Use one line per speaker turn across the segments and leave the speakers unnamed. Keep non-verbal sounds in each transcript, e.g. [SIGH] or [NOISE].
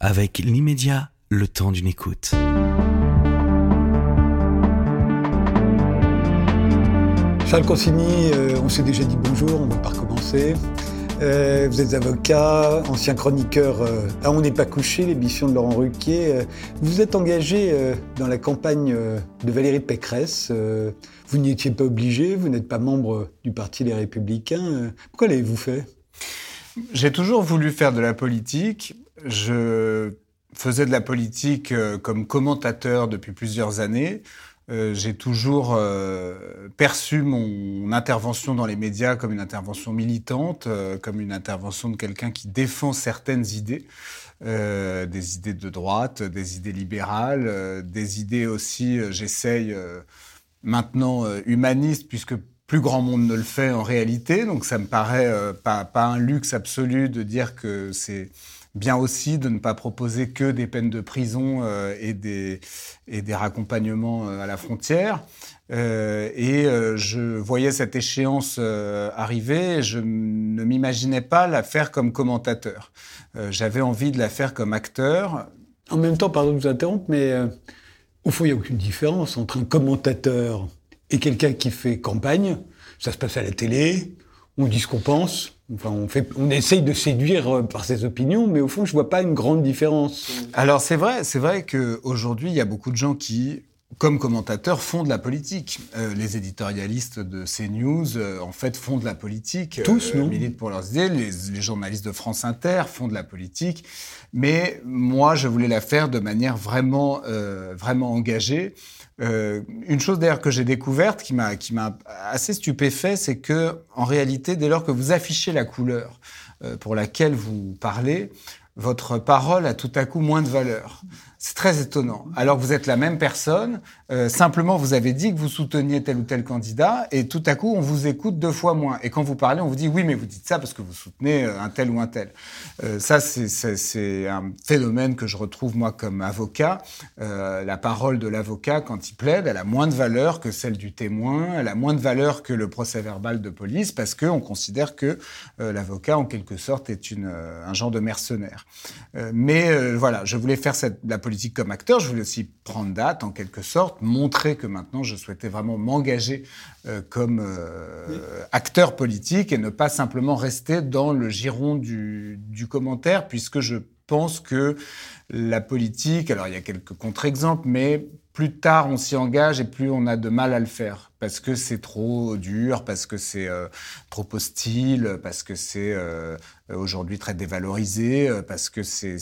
avec l'immédiat, le temps d'une écoute.
Charles Consigny, euh, on s'est déjà dit bonjour, on ne va pas recommencer. Euh, vous êtes avocat, ancien chroniqueur euh, à On n'est pas couché, l'émission de Laurent Ruquier. vous êtes engagé dans la campagne de Valérie Pécresse. vous n'y étiez pas obligé, vous n'êtes pas membre du Parti Les Républicains. pourquoi l'avez-vous fait?
J'ai toujours voulu faire de la politique. Je faisais de la politique comme commentateur depuis plusieurs années. Euh, j'ai toujours euh, perçu mon intervention dans les médias comme une intervention militante, euh, comme une intervention de quelqu'un qui défend certaines idées, des idées de droite, des idées libérales, des idées aussi, j'essaye maintenant humanistes, puisque plus grand monde ne le fait en réalité. Donc ça me paraît pas un luxe absolu de dire que c'est bien aussi de ne pas proposer que des peines de prison euh, et, des, et des raccompagnements euh, à la frontière. Euh, et je voyais cette échéance arriver et je ne m'imaginais pas la faire comme commentateur. J'avais envie de la faire comme acteur.
En même temps, pardon de vous interrompre, mais au fond, il n'y a aucune différence entre un commentateur et quelqu'un qui fait campagne. Ça se passe à la télé, on dit ce qu'on pense, Enfin, on, essaye de séduire euh, par ses opinions, mais au fond, je vois pas une grande différence.
Alors c'est vrai, c'est vrai qu'aujourd'hui, il y a beaucoup de gens qui, comme commentateurs, font de la politique. Euh, les éditorialistes de CNews, euh, en fait, font de la politique.
Tous, non
Militent pour leurs idées. Les, les, journalistes de France Inter font de la politique. Mais moi, je voulais la faire de manière vraiment, vraiment engagée. Euh, une chose d'ailleurs que j'ai découverte qui m'a qui m'a assez stupéfait, c'est que en réalité, dès lors que vous affichez la couleur euh, pour laquelle vous parlez, votre parole a tout à coup moins de valeur. C'est très étonnant. Alors que vous êtes la même personne, euh, simplement vous avez dit que vous souteniez tel ou tel candidat, et tout à coup on vous écoute deux fois moins. Et quand vous parlez, on vous dit oui, mais vous dites ça parce que vous soutenez euh, un tel ou un tel. Euh, ça, c'est un phénomène que je retrouve moi comme avocat. Euh, la parole de l'avocat, quand il plaide, elle a moins de valeur que celle du témoin, elle a moins de valeur que le procès verbal de police, parce qu'on considère que euh, l'avocat, en quelque sorte, est une, un genre de mercenaire. Mais voilà, je voulais faire cette, la politique comme acteur, je voulais aussi prendre date en quelque sorte, montrer que maintenant je souhaitais vraiment m'engager euh, comme euh, acteur politique et ne pas simplement rester dans le giron du, du commentaire, puisque je pense que la politique, alors il y a quelques contre-exemples, mais plus tard on s'y engage et plus on a de mal à le faire parce que c'est trop dur, parce que c'est euh, trop hostile, parce que c'est euh, aujourd'hui très dévalorisé, euh, parce que c'est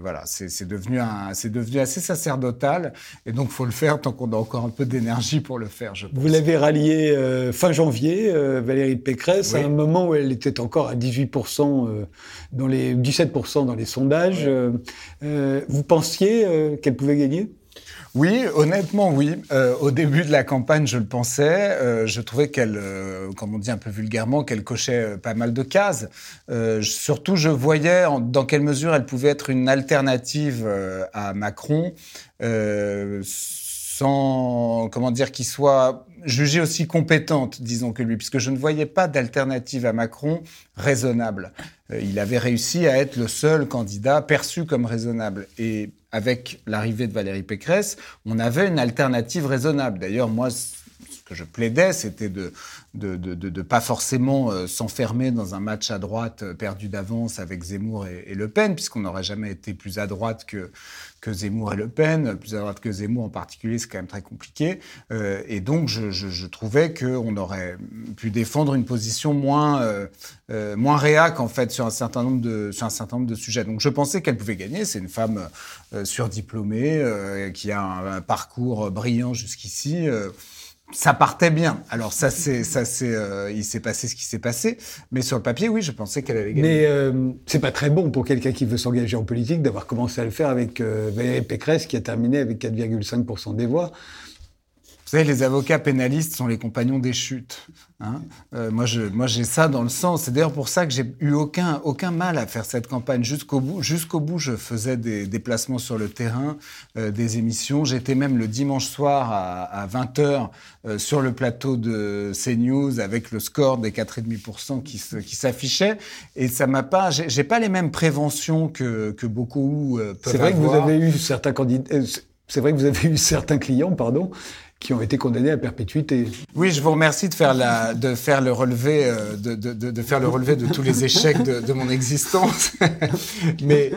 voilà, c'est devenu un, c'est devenu assez sacerdotal et donc faut le faire tant qu'on a encore un peu d'énergie pour le faire. Je pense.
Vous l'avez rallié fin janvier, Valérie Pécresse, à un moment où elle était encore à 18% dans les 17% dans les sondages. vous pensiez qu'elle pouvait gagner?
Oui, honnêtement, oui. Euh, au début de la campagne, je le pensais. Euh, je trouvais qu'elle, euh, comme on dit un peu vulgairement, qu'elle cochait pas mal de cases. surtout, je voyais dans quelle mesure elle pouvait être une alternative à Macron sans, comment dire, qu'il soit jugée aussi compétente, disons que lui, puisque je ne voyais pas d'alternative à Macron raisonnable. Euh, il avait réussi à être le seul candidat perçu comme raisonnable. Et avec l'arrivée de Valérie Pécresse, on avait une alternative raisonnable. D'ailleurs, moi, que je plaidais, c'était de de pas forcément euh, s'enfermer dans un match à droite euh, perdu d'avance avec Zemmour et, Le Pen, puisqu'on n'aurait jamais été plus à droite que, Zemmour et Le Pen, plus à droite que Zemmour en particulier, c'est quand même très compliqué. Euh, et donc, je, trouvais qu'on aurait pu défendre une position moins, moins réac, en fait, sur un, certain nombre de, sujets. Donc, je pensais qu'elle pouvait gagner. C'est une femme surdiplômée, qui a un, parcours brillant jusqu'ici ça partait bien. Alors ça c'est ça c'est euh, il s'est passé ce qui s'est passé, mais sur le papier oui, je pensais qu'elle allait gagner.
Mais euh, c'est pas très bon pour quelqu'un qui veut s'engager en politique d'avoir commencé à le faire avec euh, Valérie Pécresse qui a terminé avec 4,5% des voix.
Savez, les avocats pénalistes sont les compagnons des chutes. Hein euh, moi, j'ai ça dans le sens. C'est d'ailleurs pour ça que j'ai eu aucun, aucun mal à faire cette campagne jusqu'au bout. Jusqu'au bout, je faisais des déplacements sur le terrain, euh, des émissions. J'étais même le dimanche soir à, à 20h euh, sur le plateau de CNews avec le score des 4,5% qui, qui s'affichait. Et ça m'a pas, j'ai, pas les mêmes préventions que, que beaucoup peuvent
C'est vrai
avoir.
que vous avez eu certains candidats. C'est vrai que vous avez eu certains clients, pardon, qui ont été condamnés à perpétuité.
Oui, je vous remercie de faire, la, de faire, le, relevé, euh, de, de, de, faire le relevé de tous les échecs de, de mon existence. [LAUGHS] Mais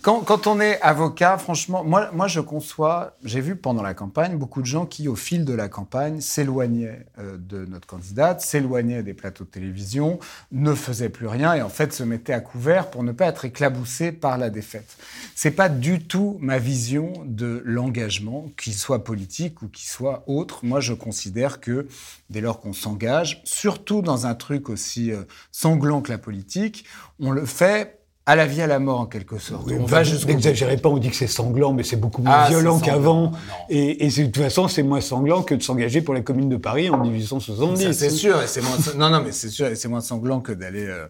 quand, quand, on est avocat, franchement, moi, moi je conçois, j'ai vu pendant la campagne beaucoup de gens qui, au fil de la campagne, s'éloignaient euh, de notre candidate, s'éloignaient des plateaux de télévision, ne faisaient plus rien et en fait se mettaient à couvert pour ne pas être éclaboussés par la défaite. C'est pas du tout ma vision de l'engagement, qu'il soit politique ou qu'il soit autre. Moi, je considère que dès lors qu'on s'engage, surtout dans un truc aussi euh, sanglant que la politique, on le fait à la vie à la mort en quelque sorte.
Oui,
on va.
N'exagérez pas, on dit que c'est sanglant, mais c'est beaucoup moins
Ah,
violent qu'avant. Et, de toute façon, c'est moins sanglant que de s'engager pour la Commune de Paris en 1870.
Ça, c'est sûr, et c'est moins, non, non, mais c'est sûr, et c'est moins sanglant que d'aller euh,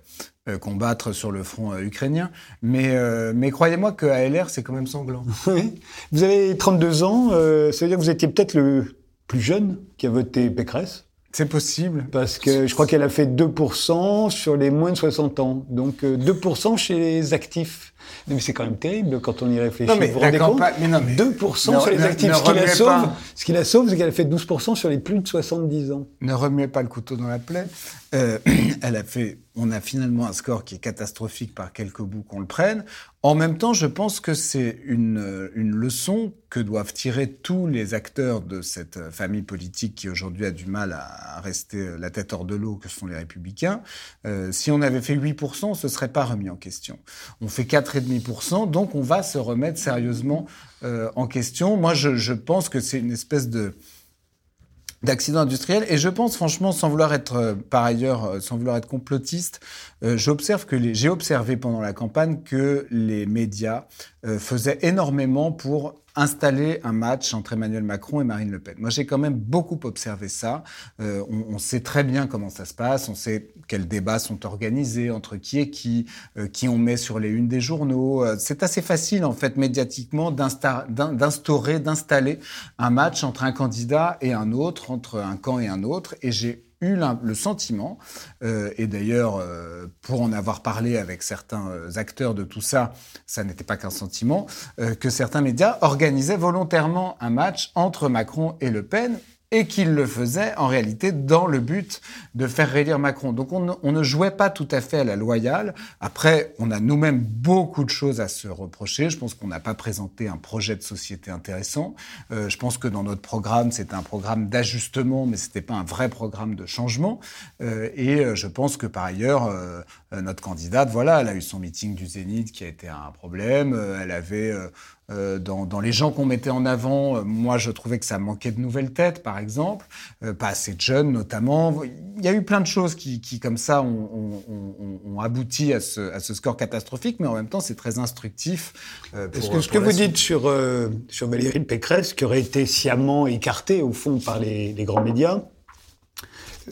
euh, combattre sur le front euh, ukrainien. Mais, mais croyez-moi que à LR, c'est quand même sanglant. [LAUGHS]
Oui. Vous avez 32 ans, ça veut dire que vous étiez peut-être le plus jeune qui a voté Pécresse,
C'est possible.
parce que je crois qu'elle a fait 2% sur les moins de 60 ans. Donc euh, 2% chez les actifs. Mais c'est quand même terrible quand on y réfléchit.
Non, mais
vous vous rendez compte
campagne- mais non, mais-
2% sur les
Ne-
actifs.
ne
ce, qui la sauve,
pas.
ce qui la sauve, c'est qu'elle a fait 12% sur les plus de 70 ans.
ne remuez pas le couteau dans la plaie. Euh, [CLEARS THROAT] elle a fait, on a finalement un score qui est catastrophique par quelques bouts qu'on le prenne. En même temps, je pense que c'est une, une leçon que doivent tirer tous les acteurs de cette euh, famille politique qui aujourd'hui a du mal à, à rester euh, la tête hors de l'eau, que sont les républicains. Euh, si on avait fait 8%, on se serait pas remis en question. On fait 4,5%, donc on va se remettre sérieusement euh, en question. Moi, je, je pense que c'est une espèce de d'accident industriel. Et je pense, franchement, sans vouloir être, euh, par ailleurs, euh, sans vouloir être complotiste, euh, j'observe que j'ai observé pendant la campagne que les médias faisaient énormément pour installer un match entre Emmanuel Macron et Marine Le Pen. Moi, j'ai quand même beaucoup observé ça. Euh, on, sait très bien comment ça se passe, on sait quels débats sont organisés, entre qui et qui, euh, qui on met sur les unes des journaux. Euh, c'est assez facile, en fait, médiatiquement, d'insta- d'in- d'instaurer, d'installer un match entre un candidat et un autre, entre un camp et un autre. Et j'ai eu le sentiment, euh, et d'ailleurs, euh, pour en avoir parlé avec certains euh, acteurs de tout ça, ça n'était pas qu'un sentiment, que certains médias organisaient volontairement un match entre Macron et Le Pen et qu'ils le faisaient en réalité dans le but de faire réélire Macron. Donc on ne, jouait pas tout à fait à la loyale. Après, on a nous-mêmes beaucoup de choses à se reprocher. Je pense qu'on n'a pas présenté un projet de société intéressant. Euh, je pense que dans notre programme, c'était un programme d'ajustement, mais c'était pas un vrai programme de changement. Euh, et euh, je pense que par ailleurs, notre candidate, voilà, elle a eu son meeting du Zénith qui a été un problème. Euh, elle avait euh, euh, dans, dans, les gens qu'on mettait en avant, euh, moi je trouvais que ça manquait de nouvelles têtes, par exemple, euh, pas assez de jeunes notamment. Il y a eu plein de choses qui, qui comme ça, ont, ont, ont, abouti à ce, à ce, score catastrophique, mais en même temps c'est très instructif.
Euh, pour, Est-ce que ce que vous suite. dites sur, euh, sur Valérie Pécresse, qui aurait été sciemment écartée au fond par les, les grands médias,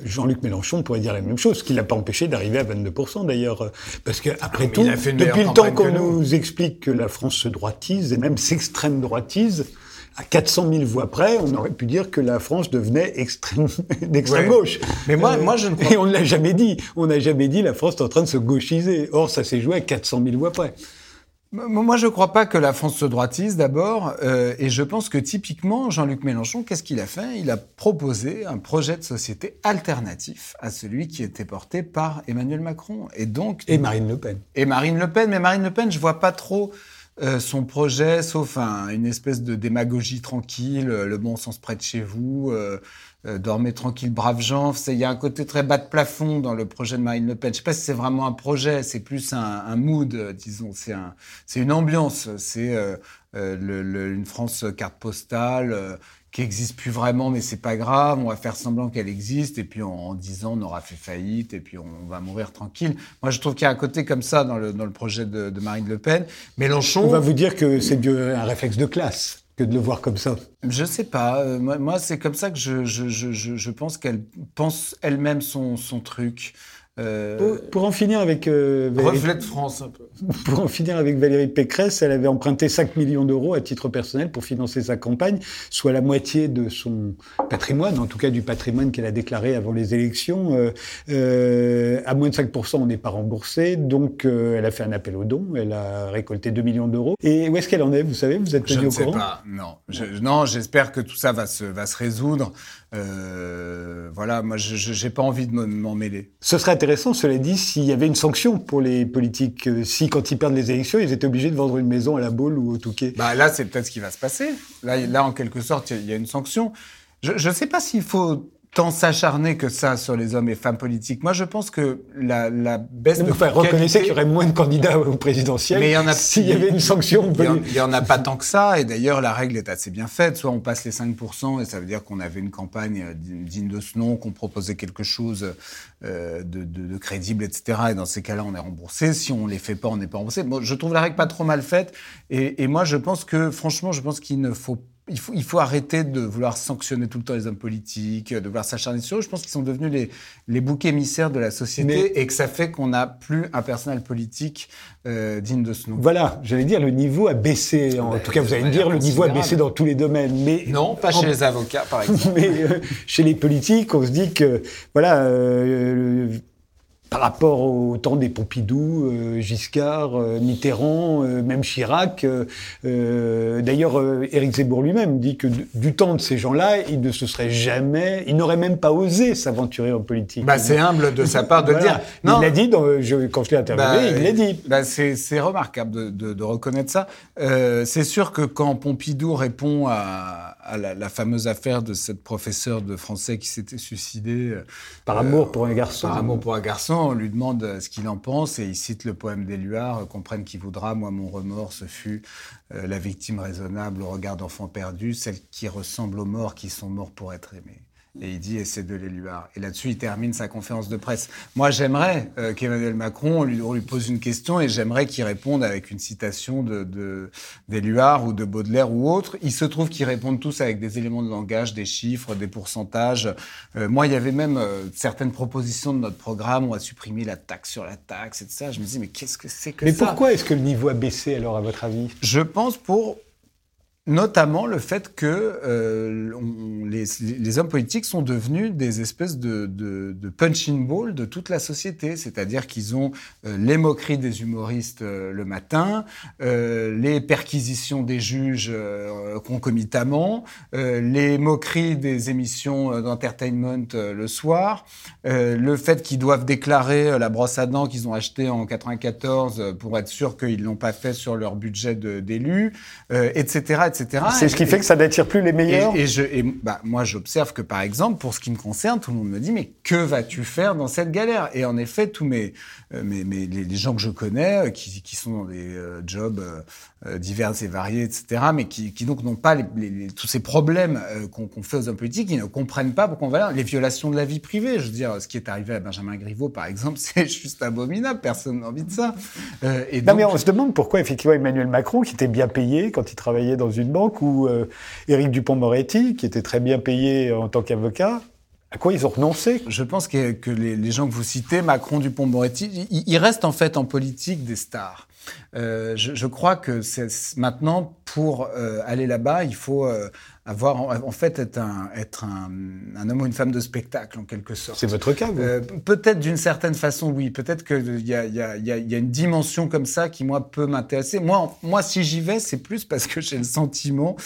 Jean-Luc Mélenchon pourrait dire la même chose, ce qui l'a pas empêché d'arriver à 22% d'ailleurs. Parce que après tout, depuis le temps qu'on nous. nous explique que la France se droitise et même s'extrême droitise, à 400 000 voix près, on aurait pu dire que la France devenait extrême, [LAUGHS] d'extrême ouais. gauche.
Mais moi, euh, moi, je ne crois
Et on ne l'a jamais dit. On n'a jamais dit la France est en train de se gauchiser. Or, ça s'est joué à 400 000 voix près.
Moi, je ne crois pas que la France se droitise d'abord, euh, et je pense que typiquement, Jean-Luc Mélenchon, qu'est-ce qu'il a fait? Il a proposé un projet de société alternatif à celui qui était porté par Emmanuel Macron, et donc
et Marine Le Pen.
Et Marine Le Pen, mais Marine Le Pen, je vois pas trop euh, son projet, sauf un, une espèce de démagogie tranquille, le bon sens près de chez vous. Euh, euh, dormez tranquille, braves gens. Il y a un côté très bas de plafond dans le projet de Marine Le Pen. Je sais pas si c'est vraiment un projet, c'est plus un, un mood, euh, disons. C'est un, c'est une ambiance. C'est euh, le, une France carte postale euh, qui existe plus vraiment, mais c'est pas grave. On va faire semblant qu'elle existe, et puis en, 10 ans, on aura fait faillite, et puis on, on va mourir tranquille. Moi, je trouve qu'il y a un côté comme ça dans le, dans le projet de, de Marine Le Pen. Mélenchon.
On va vous dire que c'est un réflexe de classe. Que de le voir comme ça
Je sais pas. Euh, moi, c'est comme ça que je, je, je, je pense qu'elle pense elle-même son, son truc.
Euh, pour, en finir avec euh,
reflet de France un peu. [LAUGHS]
Pour en finir avec Valérie Pécresse, elle avait emprunté 5 millions d'euros à titre personnel pour financer sa campagne, soit la moitié de son patrimoine, en tout cas du patrimoine qu'elle a déclaré avant les élections. Euh, euh à moins de 5%, on n'est pas remboursé, donc elle a fait un appel aux dons, elle a récolté 2 millions d'euros. Et où est-ce qu'elle en est Vous savez, vous êtes tenu au courant?
pas. Non, non, j'espère que tout ça va se va se résoudre. Voilà, moi, je n'ai pas envie de m'en mêler.
Ce serait intéressant, cela dit, s'il y avait une sanction pour les politiques, euh, si quand ils perdent les élections, ils étaient obligés de vendre une maison à la Baule ou au Touquet.
Bah là, c'est peut-être ce qui va se passer. Là, là en quelque sorte, il y, a une sanction. Je ne sais pas s'il faut tant s'acharner que ça sur les hommes et femmes politiques. Moi, je pense que la, la baisse de
enfin, reconnaissez qu'il y aurait moins de candidats au présidentiel. Mais il y en a s'il y avait une sanction.
Il y, en, a pas tant que ça. Et d'ailleurs, la règle est assez bien faite. Soit on passe les 5%, et ça veut dire qu'on avait une campagne euh, digne de ce nom, qu'on proposait quelque chose euh, de, de, de, crédible, etc. Et dans ces cas-là, on est remboursé. Si on les fait pas, on n'est pas remboursé. Bon, je trouve la règle pas trop mal faite. Et, et moi, je pense que, franchement, je pense qu'il ne faut il faut, il faut arrêter de vouloir sanctionner tout le temps les hommes politiques, de vouloir s'acharner sur eux. Je pense qu'ils sont devenus les, les boucs émissaires de la société et que ça fait qu'on n'a plus un personnel politique euh, digne de ce nom.
Voilà, j'allais dire, le niveau a baissé. En tout cas, vous allez me dire, le niveau a baissé dans tous les domaines. Mais
non, pas chez les avocats, par [LAUGHS] exemple.
mais euh, chez les politiques, on se dit que, voilà, euh, par rapport au temps des Pompidou, euh, Giscard, euh, Mitterrand, euh, même Chirac. D'ailleurs, Éric Zemmour lui-même dit que du temps de ces gens-là, il ne se serait jamais, il n'aurait même pas osé s'aventurer en politique.
Bah, c'est humble de sa part de dire.
Non. Il l'a dit dans, je, quand je l'ai interviewé, bah, il l'a dit.
Bah, c'est remarquable de, de, de, reconnaître ça. c'est sûr que quand Pompidou répond à, à la, la, fameuse affaire de cette professeure de français qui s'était suicidée.
Par amour pour un garçon.
Par amour pour un garçon on lui demande euh, ce qu'il en pense et il cite le poème d'Éluard, euh, Comprenne qui voudra, moi mon remords, ce fut euh, la victime raisonnable au regard d'enfant perdu, celle qui ressemble aux morts qui sont morts pour être aimés. Et il dit, et c'est de l'éluard. Et là-dessus, il termine sa conférence de presse. Moi, j'aimerais euh, qu'Emmanuel Macron, on lui, lui, pose une question et j'aimerais qu'il réponde avec une citation de, d'Éluard ou de Baudelaire ou autre. Il se trouve qu'ils répondent tous avec des éléments de langage, des chiffres, des pourcentages. Euh, moi, il y avait même euh, certaines propositions de notre programme. On a supprimé la taxe sur la taxe et tout ça. Je me dis, mais qu'est-ce que c'est que
ça?
Mais
pourquoi est-ce que le niveau a baissé alors, à votre avis?
Je pense pour Notamment le fait que euh, les, hommes politiques sont devenus des espèces de, punching ball de toute la société, c'est-à-dire qu'ils ont euh, les moqueries des humoristes euh, le matin, les perquisitions des juges concomitamment, les moqueries des émissions d'entertainment le soir, le fait qu'ils doivent déclarer la brosse à dents qu'ils ont achetée en 94 pour être sûr qu'ils l'ont pas fait sur leur budget d'élus, etc.
C'est ce qui fait que ça n'attire plus les meilleurs.
Et, je, et bah, moi, j'observe que, par exemple, pour ce qui me concerne, tout le monde me dit, mais que vas-tu faire dans cette galère? Et en effet, tous mes, euh, mes, mes les, gens que je connais, euh, qui, qui sont dans des euh, jobs divers et variés, etc., mais qui, qui donc n'ont pas les, les, tous ces problèmes qu'on fait aux hommes politiques, ils ne comprennent pas pourquoi on va les violations de la vie privée. Je veux dire, ce qui est arrivé à Benjamin Griveaux, par exemple, [LAUGHS] c'est juste abominable. Personne n'a envie de ça.
et non, mais on se demande pourquoi, effectivement, Emmanuel Macron, qui était bien payé quand il travaillait dans une banque, ou euh, Éric Dupont-Moretti, qui était très bien payé en tant qu'avocat, à quoi ils ont renoncé?
Je pense que, que les, les, gens que vous citez, Macron, Dupont-Moretti, ils restent en fait en politique des stars. Euh, je, je, crois que maintenant pour euh, aller là-bas, il faut euh, avoir en, fait être un être un, un, homme ou une femme de spectacle en quelque sorte.
C'est votre cas,
euh, Peut-être d'une certaine façon, oui. Peut-être qu'il y a il y a, y, a, y a une dimension comme ça qui moi peut m'intéresser. Moi, moi, si j'y vais, c'est plus parce que j'ai le sentiment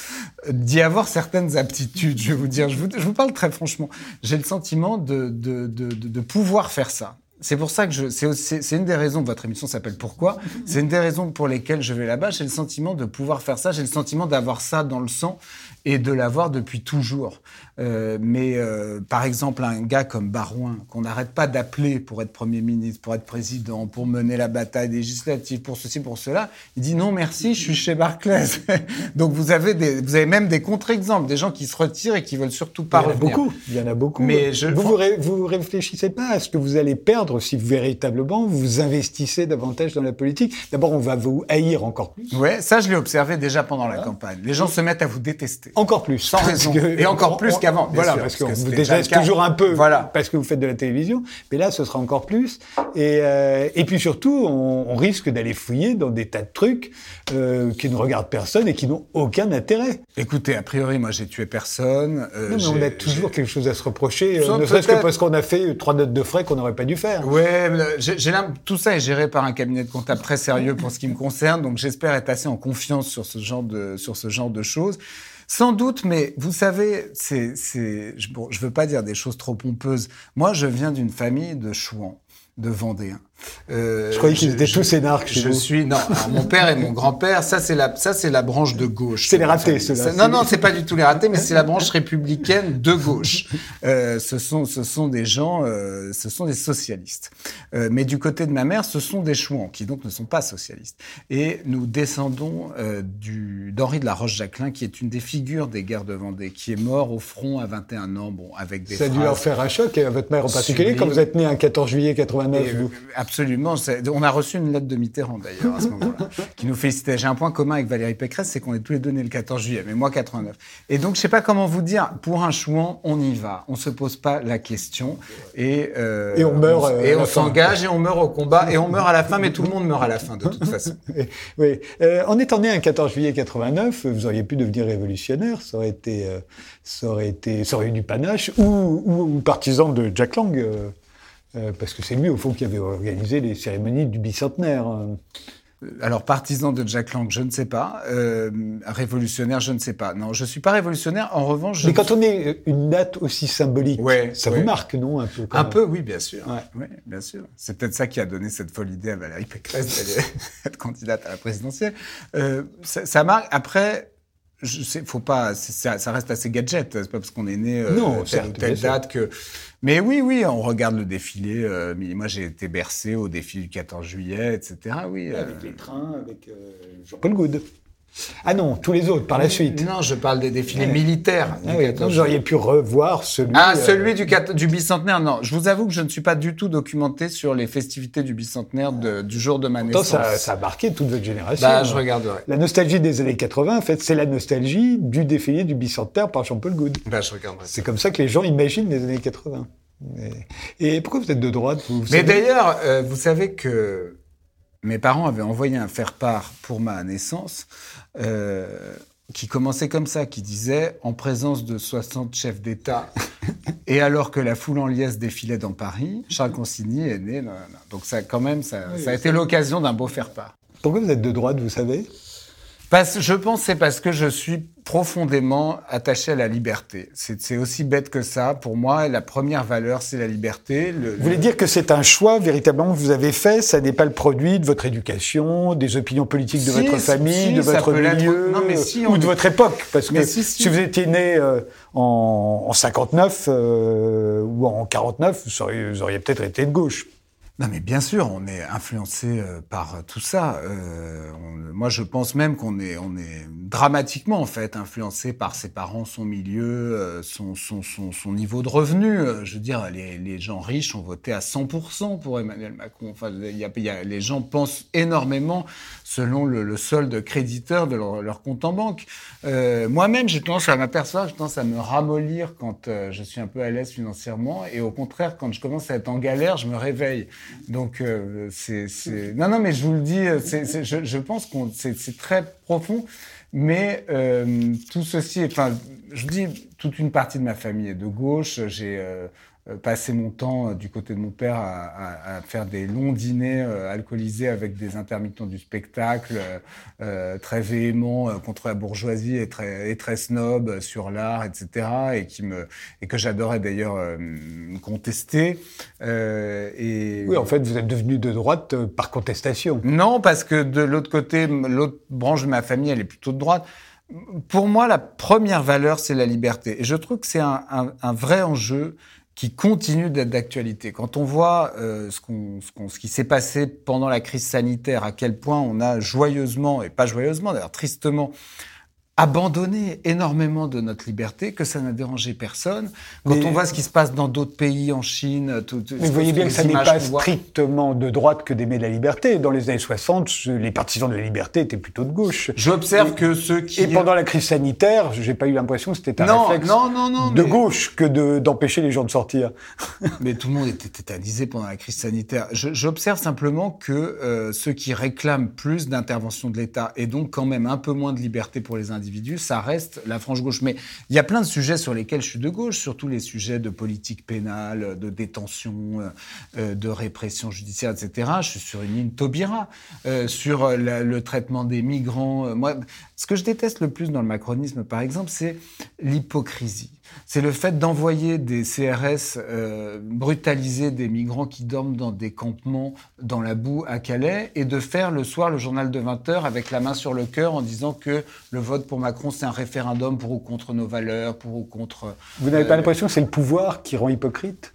d'y avoir certaines aptitudes. Je vais vous dire, je vous, je vous parle très franchement. J'ai le sentiment de de, de, de de pouvoir faire ça. C'est pour ça que je, c'est une des raisons, votre émission s'appelle Pourquoi [LAUGHS] C'est une des raisons pour lesquelles je vais là-bas. J'ai le sentiment de pouvoir faire ça, j'ai le sentiment d'avoir ça dans le sang et de l'avoir depuis toujours. Euh, mais euh, par exemple, un gars comme Barouin, qu'on n'arrête pas d'appeler pour être Premier ministre, pour être président, pour mener la bataille législative, pour ceci, pour cela, il dit non merci, je suis chez Barclays. [LAUGHS] Donc vous avez, des, vous avez même des contre-exemples, des gens qui se retirent et qui veulent surtout pas
Il y en
a
beaucoup, il y en a beaucoup.
Mais je...
vous, vous, vous réfléchissez pas à ce que vous allez perdre si véritablement vous investissez davantage dans la politique. D'abord, on va vous haïr encore plus.
Ouais, ça je l'ai observé déjà pendant la campagne. Les gens se mettent à vous détester.
Encore plus.
Sans raison. Et encore plus qu'avant.
Voilà, parce, qu'on vous déteste toujours un peu. Voilà. Parce que vous faites de la télévision. Mais là, ce sera encore plus. Et, euh, et puis surtout, on, on risque d'aller fouiller dans des tas de trucs euh, qui ne regardent personne et qui n'ont aucun intérêt.
Écoutez, a priori, moi, j'ai tué personne.
Euh, non, mais on a toujours quelque chose à se reprocher, ne serait-ce que parce qu'on a fait trois notes de frais qu'on n'aurait pas dû faire.
Ouais, j'ai tout ça est géré par un cabinet de comptable très sérieux pour ce qui me concerne, donc j'espère être assez en confiance sur ce genre de sur ce genre de choses. Sans doute, mais vous savez, c'est, je, bon, je veux pas dire des choses trop pompeuses. Moi, je viens d'une famille de chouans, de Vendéens.
Euh, je croyais qu'ils étaient tous énarques
chez je suis non. mon père et mon [LAUGHS] grand-père, ça c'est la ça c'est la branche de gauche.
C'est les ratés, ceux-là.
Non non, c'est pas du tout les ratés, mais c'est la branche républicaine de gauche. [LAUGHS] Euh, ce sont ce sont des gens, euh, ce sont des socialistes. Mais du côté de ma mère, ce sont des chouans qui donc ne sont pas socialistes. Et nous descendons du d'Henri de la Roche-Jacquelin, qui est une des figures des guerres de Vendée, qui est mort au front à 21 ans, bon avec des.
Ça a dû leur faire un choc et à votre mère en particulier quand vous êtes né un 14 juillet 89. vous...
Absolument. On a reçu une lettre de Mitterrand d'ailleurs à ce moment-là, [LAUGHS] qui nous félicitait. J'ai un point commun avec Valérie Pécresse, c'est qu'on est tous les deux nés le 14 juillet, mais moi 89. Et donc je sais pas comment vous dire. Pour un chouan, on y va. On se pose pas la question et
euh, et on meurt
on, et on s'engage et on meurt au combat et on meurt à la fin, mais tout le monde meurt à la fin de toute façon. [LAUGHS]
oui. Euh, en étant né un 14 juillet 89, vous auriez pu devenir révolutionnaire. Ça aurait été, euh, ça aurait été, ça aurait eu du panache ou, ou, ou partisan de Jack Lang. Euh. Euh, parce que c'est lui, au fond, qui avait organisé les cérémonies du bicentenaire.
Alors, partisan de Jack Lang, je ne sais pas. Euh, révolutionnaire, je ne sais pas. Non, je suis pas révolutionnaire. En revanche, je
mais quand on est une date aussi symbolique, ça vous marque, non, un peu
Un peu, oui, bien sûr. Ouais. bien sûr. C'est peut-être ça qui a donné cette folle idée à Valérie Pécresse d'aller [LAUGHS] être candidate à la présidentielle. Euh, ça, ça marque. Après, je sais, faut pas, ça, ça, reste assez gadget. C'est pas parce qu'on est né euh, non, telle, telle date que. Mais oui, oui, on regarde le défilé. Euh, moi, j'ai été bercé au défilé du 14 juillet, etc. Oui.
Avec les trains, avec euh, Jean-Paul Goude. Ah non, tous les autres par la suite.
Non, je parle des défilés militaires.
Ah oui, vous auriez pu revoir celui.
Ah, celui euh, du, du bicentenaire. Non, je vous avoue que je ne suis pas du tout documenté sur les festivités du bicentenaire de, du jour de ma naissance.
Ça, ça a marqué toute votre génération.
Bah, je regarderai.
La nostalgie des années 80, en fait, c'est la nostalgie du défilé du bicentenaire par Jean-Paul Goud.
Bah, je regarderai.
C'est comme ça que les gens imaginent les années 80. Et, pourquoi vous êtes de droite vous,
Mais d'ailleurs, euh, vous savez que mes parents avaient envoyé un faire-part pour ma naissance euh, qui commençait comme ça, qui disait en présence de 60 chefs d'État [LAUGHS] et alors que la foule en liesse défilait dans Paris, Charles Consigny est né. Donc ça, quand même, ça, ça a été l'occasion d'un beau faire-part.
Pourquoi vous êtes de droite, vous savez?
Parce, Je pense c'est parce que je suis profondément attaché à la liberté. C'est aussi bête que ça. Pour moi, la première valeur, c'est la liberté.
Le, vous voulez dire que c'est un choix véritablement que vous avez fait? Ça n'est pas le produit de votre éducation, des opinions politiques de votre famille, de votre milieu, non, mais si ou de votre époque? Parce que si, vous étiez né euh, en, en, 59 euh, ou en 49, vous auriez, vous auriez peut-être été de gauche.
Non, mais bien sûr, on est influencé euh, par tout ça. Euh, moi, je pense même qu'on est, on est dramatiquement en fait influencé par ses parents, son milieu, euh, son, niveau de revenu. Je veux dire, les, gens riches ont voté à 100% pour Emmanuel Macron. Enfin, y a, y a, les gens pensent énormément selon le, le solde créditeur de leur, leur compte en banque. Euh, Moi-même, j'ai tendance à m'apercevoir, j'ai tendance à me ramollir quand je suis un peu à l'aise financièrement, et au contraire, quand je commence à être en galère, je me réveille. Donc euh, c'est non non mais je vous le dis, c'est je, je pense qu'on c'est très profond, mais euh, tout ceci, enfin je dis toute une partie de ma famille est de gauche. J'ai euh, euh, passer mon temps euh, du côté de mon père à, à, à faire des longs dîners euh, alcoolisés avec des intermittents du spectacle, euh, très véhéments contre la bourgeoisie et très, et très snob sur l'art, etc. Et qui me et que j'adorais d'ailleurs contester.
et oui, en fait, vous êtes devenu de droite par contestation.
Non, parce que de l'autre côté, l'autre branche de ma famille, elle est plutôt de droite. Pour moi, la première valeur, c'est la liberté. Et je trouve que c'est un, un, un vrai enjeu qui continue d'être d'actualité. Quand on voit euh, ce, ce, ce qui s'est passé pendant la crise sanitaire, à quel point on a joyeusement, et pas joyeusement d'ailleurs, tristement, abandonné énormément de notre liberté, que ça n'a dérangé personne. Quand
Mais-
on voit ce qui se passe dans d'autres pays, en Chine, tout, tout-
Mais vous voyez bien que ça n'est pas strictement de droite que d'aimer la liberté. Dans les années 60, les partisans de la liberté étaient plutôt de gauche.
J'observe que ceux qui...
Et pendant la crise sanitaire, j'ai pas eu l'impression que c'était un
Non,
réflexe
non, non, non,
de
mais-
gauche que de- d'empêcher les gens de sortir. [LAUGHS]
Mais tout le monde était tétanisé pendant la crise sanitaire. J'observe simplement que euh, ceux qui réclament plus d'intervention de l'État et donc quand même un peu moins de liberté pour les individus, ça reste la frange gauche. Mais il y a plein de sujets sur lesquels je suis de gauche, surtout les sujets de politique pénale, de détention, euh, euh, de répression judiciaire, etc. Je suis sur une ligne Taubira. Euh, sur le traitement des migrants. Moi, ce que je déteste le plus dans le macronisme, par exemple, c'est l'hypocrisie. C'est le fait d'envoyer des CRS euh, brutaliser des migrants qui dorment dans des campements dans la boue à Calais et de faire le soir le journal de 20h avec la main sur le cœur en disant que le vote pour Macron c'est un référendum pour ou contre nos valeurs, pour ou contre...
Vous n'avez pas
Euh,
l'impression que c'est le pouvoir qui rend hypocrite?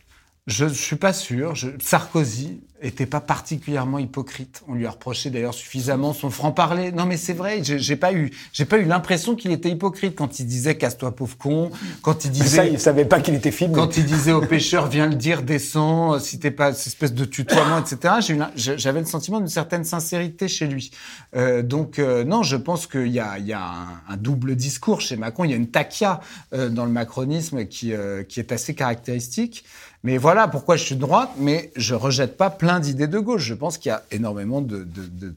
Je ne suis pas sûr. Je- Sarkozy était pas particulièrement hypocrite. On lui a reproché d'ailleurs suffisamment son franc-parler. Non mais c'est vrai, j'ai pas eu, j'ai pas eu l'impression qu'il était hypocrite quand il disait casse-toi pauvre con, quand il
Ça,
disait...
il savait pas qu'il était filmé.
Quand il disait aux pêcheurs, viens le dire, descends, euh, si t'es pas, cette espèce de tutoiement, etc. J'avais le sentiment d'une certaine sincérité chez lui. Euh, donc, euh, non, je pense qu'il y a, il y a un, un double discours chez Macron. Il y a une taquia euh, dans le macronisme qui, euh, qui est assez caractéristique. Mais voilà pourquoi je suis de droite, mais je rejette pas plein d'idées de gauche. Je pense qu'il y a énormément de,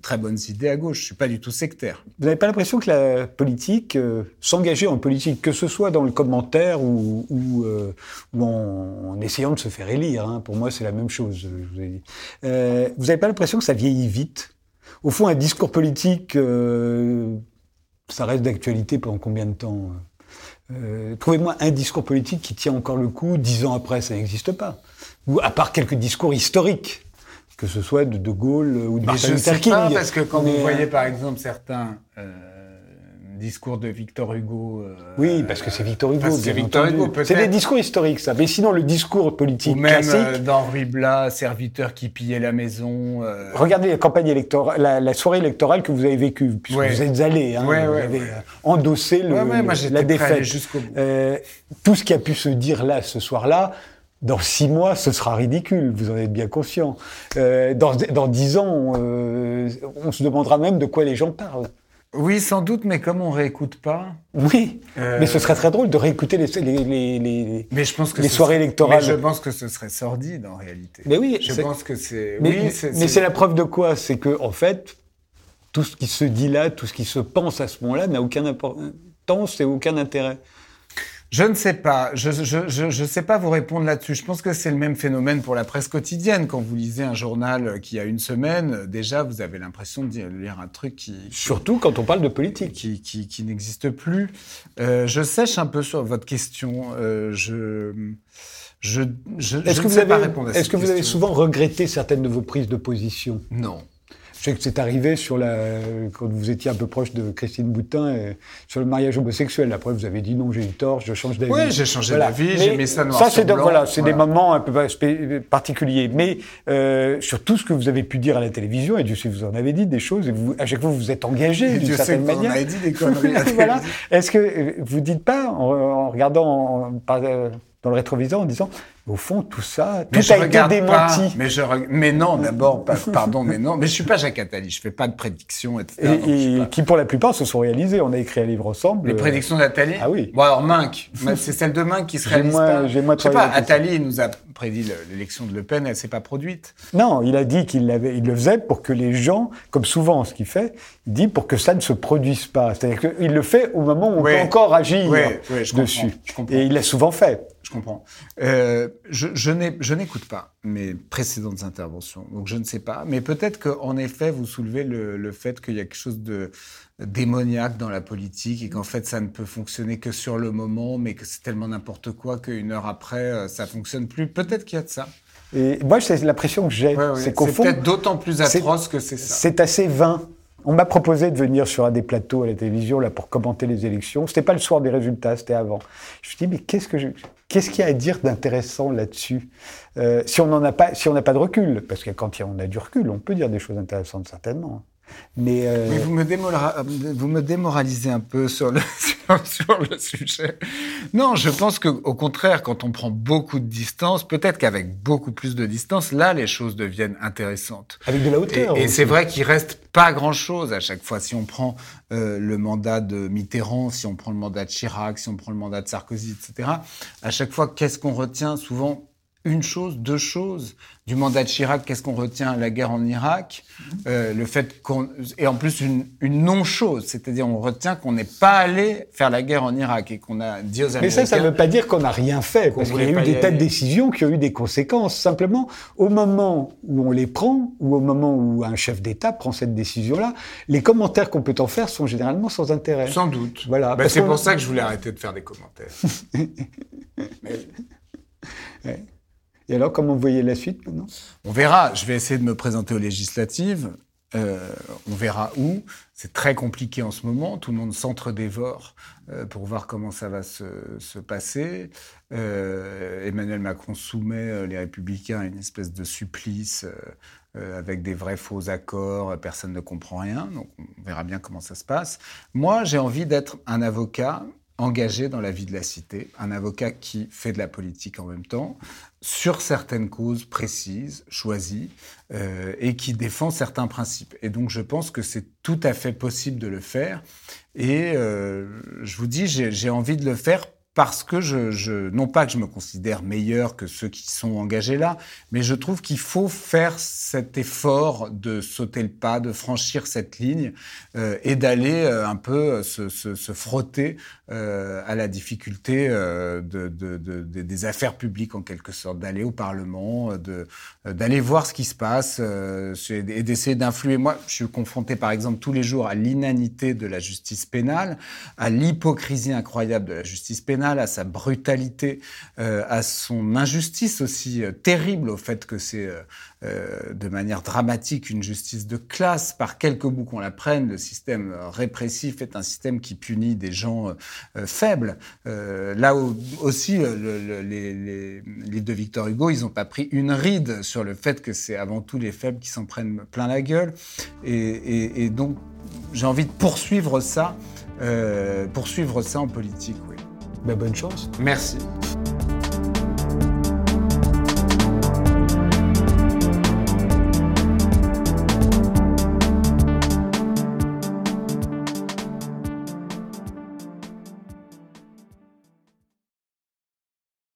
très bonnes idées à gauche. Je suis pas du tout sectaire.
Vous n'avez pas l'impression que la politique, euh, s'engager en politique, que ce soit dans le commentaire ou, euh, en, essayant de se faire élire, hein, pour moi c'est la même chose, euh, vous n'avez pas l'impression que ça vieillit vite? Au fond, un discours politique, ça reste d'actualité pendant combien de temps euh, Trouvez-moi un discours politique qui tient encore le coup, dix ans après, ça n'existe pas. Ou à part quelques discours historiques, que ce soit de De Gaulle ou de Martin
je
Luther
sais
King.
pas, parce que quand
Mais,
vous
euh,
voyez par exemple certains euh, discours de Victor Hugo. euh,
Oui, parce que c'est Victor Hugo.
c'est Victor
entendu.
Hugo, peut-être.
C'est des discours historiques, ça. Mais sinon, le discours politique
Ou même
classique.
euh, d'Henri Blas, serviteur qui pillait la maison. euh,
Regardez la campagne électorale, la, la soirée électorale que vous avez vécue, puisque
Ouais.
vous êtes allé, hein,
Ouais,
vous
ouais,
avez euh, endossé le,
moi,
la défaite.
jusqu'au bout.
Euh, tout ce qui a pu se dire là, ce soir-là, dans six mois, ce sera ridicule, vous en êtes bien conscient. Euh, dans, dans dix ans, euh, on se demandera même de quoi les gens parlent.
Oui, sans doute, mais comme on réécoute pas.
Oui,
euh,
mais ce serait très drôle de réécouter les, les, les, les-
Mais je pense que
soirées
serait-
électorales.
Mais je pense que ce serait sordide en réalité.
Mais oui,
je pense que c'est.
Mais,
oui,
mais-
c'est-
la preuve de quoi? C'est que, en fait, tout ce qui se dit là, tout ce qui se pense à ce moment-là n'a aucune importance et aucun intérêt.
Je ne sais pas. Je je, je, je sais pas vous répondre là-dessus. Je pense que c'est le même phénomène pour la presse quotidienne. Quand vous lisez un journal qui a une semaine, euh, déjà vous avez l'impression de lire un truc qui
Surtout quand on parle de politique.
qui, qui, qui n'existe plus. Euh, je sèche un peu sur votre question. Euh, je je je,
Est-ce que,
ne
vous avez,
répondre à
est-ce que vous avez souvent regretté certaines de vos prises de position?
Non.
Je sais que c'est arrivé sur la, quand vous étiez un peu proche de Christine Boutin euh, sur le mariage homosexuel. Après, vous avez dit non, j'ai eu tort, je change d'avis.
Oui, j'ai changé d'avis, j'ai mis ça noir
Ça,
sur
c'est de-
blanc,
voilà, c'est
voilà.
des moments un peu particuliers. Mais euh, sur tout ce que vous avez pu dire à la télévision, et Dieu sait que vous en avez dit des choses, et vous, à chaque fois vous vous êtes engagé d'une certaine
en
manière.
avez dit des conneries [LAUGHS]
voilà. Est-ce que euh, vous dites pas en, en regardant en- par- euh, dans le rétroviseur en disant au fond tout ça,
Mais
tout a été démenti.
Pas, mais, je, mais non, [LAUGHS] d'abord, pa- pardon, mais non. Mais je suis pas Jacques Attali, je fais pas de prédictions, etc.
Et,
pas-
qui pour la plupart se sont réalisés. On a écrit un livre ensemble.
Les
euh,
prédictions d'Attali
Ah oui.
Bon, alors Minck, c'est celle de Minck qui se
J'ai
réalise
moins-
pas.
j'ai moins
je sais pas. Attali nous a prédit le- l'élection de Le Pen, elle s'est pas produite.
Non, il a dit qu'il il le faisait pour que les gens, comme souvent ce qu'il fait, il dit pour que ça ne se produise pas. C'est-à-dire qu'il le fait au moment où on
Ouais.
peut encore agir
je
dessus.
comprends, je comprends.
Et il l'a souvent fait.
Comprends. Euh, je n'écoute pas mes précédentes interventions, donc je ne sais pas. Mais peut-être qu'en effet, vous soulevez le, le fait qu'il y a quelque chose de démoniaque dans la politique et qu'en fait, ça ne peut fonctionner que sur le moment, mais que c'est tellement n'importe quoi qu'une heure après, euh, ça fonctionne plus. Peut-être qu'il y a de ça.
Et moi, c'est l'impression que j'ai,
Ouais, ouais.
c'est
peut-être d'autant plus atroce que c'est ça.
c'est assez vain. On m'a proposé de venir sur un des plateaux à la télévision là pour commenter les élections. C'était pas le soir des résultats, c'était avant. Je me suis dit mais qu'est-ce que je- qu'est-ce qu'il y a à dire d'intéressant là-dessus? Euh, Si on pas, si on n'a pas de recul, parce que quand on a du recul, on peut dire des choses intéressantes certainement. Mais,
euh, vous, me vous, me démoralisez un peu sur le, [LAUGHS] sur, le sujet. Non, je pense qu'au contraire, quand on prend beaucoup de distance, peut-être qu'avec beaucoup plus de distance, là, les choses deviennent intéressantes.
Avec de la hauteur.
Et, c'est vrai qu'il reste pas grand-chose à chaque fois. Si on prend euh, le mandat de Mitterrand, si on prend le mandat de Chirac, si on prend le mandat de Sarkozy, etc., à chaque fois, qu'est-ce qu'on retient? Souvent, une chose, deux choses. Du mandat de Chirac, qu'est-ce qu'on retient? La guerre en Irak, euh, le fait qu'on et en plus une, non-chose, c'est-à-dire on retient qu'on n'est pas allé faire la guerre en Irak et qu'on a dit aux Américains.
Mais ça, ça ne veut pas dire qu'on n'a rien fait, parce qu'il y a eu des tas de décisions qui ont eu des conséquences. Simplement, au moment où on les prend, ou au moment où un chef d'État prend cette décision-là, les commentaires qu'on peut en faire sont généralement sans intérêt.
Sans doute. Voilà. Ben, c'est pour ça que je voulais arrêter de faire des commentaires. [LAUGHS]
Mais... Et alors, comment vous voyez la suite maintenant?
On verra. Je vais essayer de me présenter aux législatives. Euh, on verra où. C'est très compliqué en ce moment. Tout le monde s'entre-dévore euh, pour voir comment ça va se, passer. Euh, Emmanuel Macron soumet les Républicains à une espèce de supplice avec des vrais faux accords. Personne ne comprend rien. Donc on verra bien comment ça se passe. Moi, j'ai envie d'être un avocat engagé dans la vie de la cité, un avocat qui fait de la politique en même temps, sur certaines causes précises, choisies, euh, et qui défend certains principes. Et donc je pense que c'est tout à fait possible de le faire. Et euh, je vous dis, j'ai envie de le faire parce que je, je, non pas que je me considère meilleur que ceux qui sont engagés là, mais je trouve qu'il faut faire cet effort de sauter le pas, de franchir cette ligne euh, et d'aller euh, un peu se, se, se frotter euh, à la difficulté euh, de, de, de, des affaires publiques en quelque sorte, d'aller au Parlement, de d'aller voir ce qui se passe euh, et d'essayer d'influer. Moi, je suis confronté par exemple tous les jours à l'inanité de la justice pénale, à l'hypocrisie incroyable de la justice pénale à sa brutalité, euh, à son injustice aussi euh, terrible au fait que c'est euh, de manière dramatique une justice de classe par quelque bout qu'on la prenne. Le système répressif est un système qui punit des gens faibles. là aussi, les, les, les de Victor Hugo, ils n'ont pas pris une ride sur le fait que c'est avant tout les faibles qui s'en prennent plein la gueule. Et, et, et donc, j'ai envie de poursuivre ça, euh, poursuivre ça en politique, oui.
Ben, bonne chance.
Merci.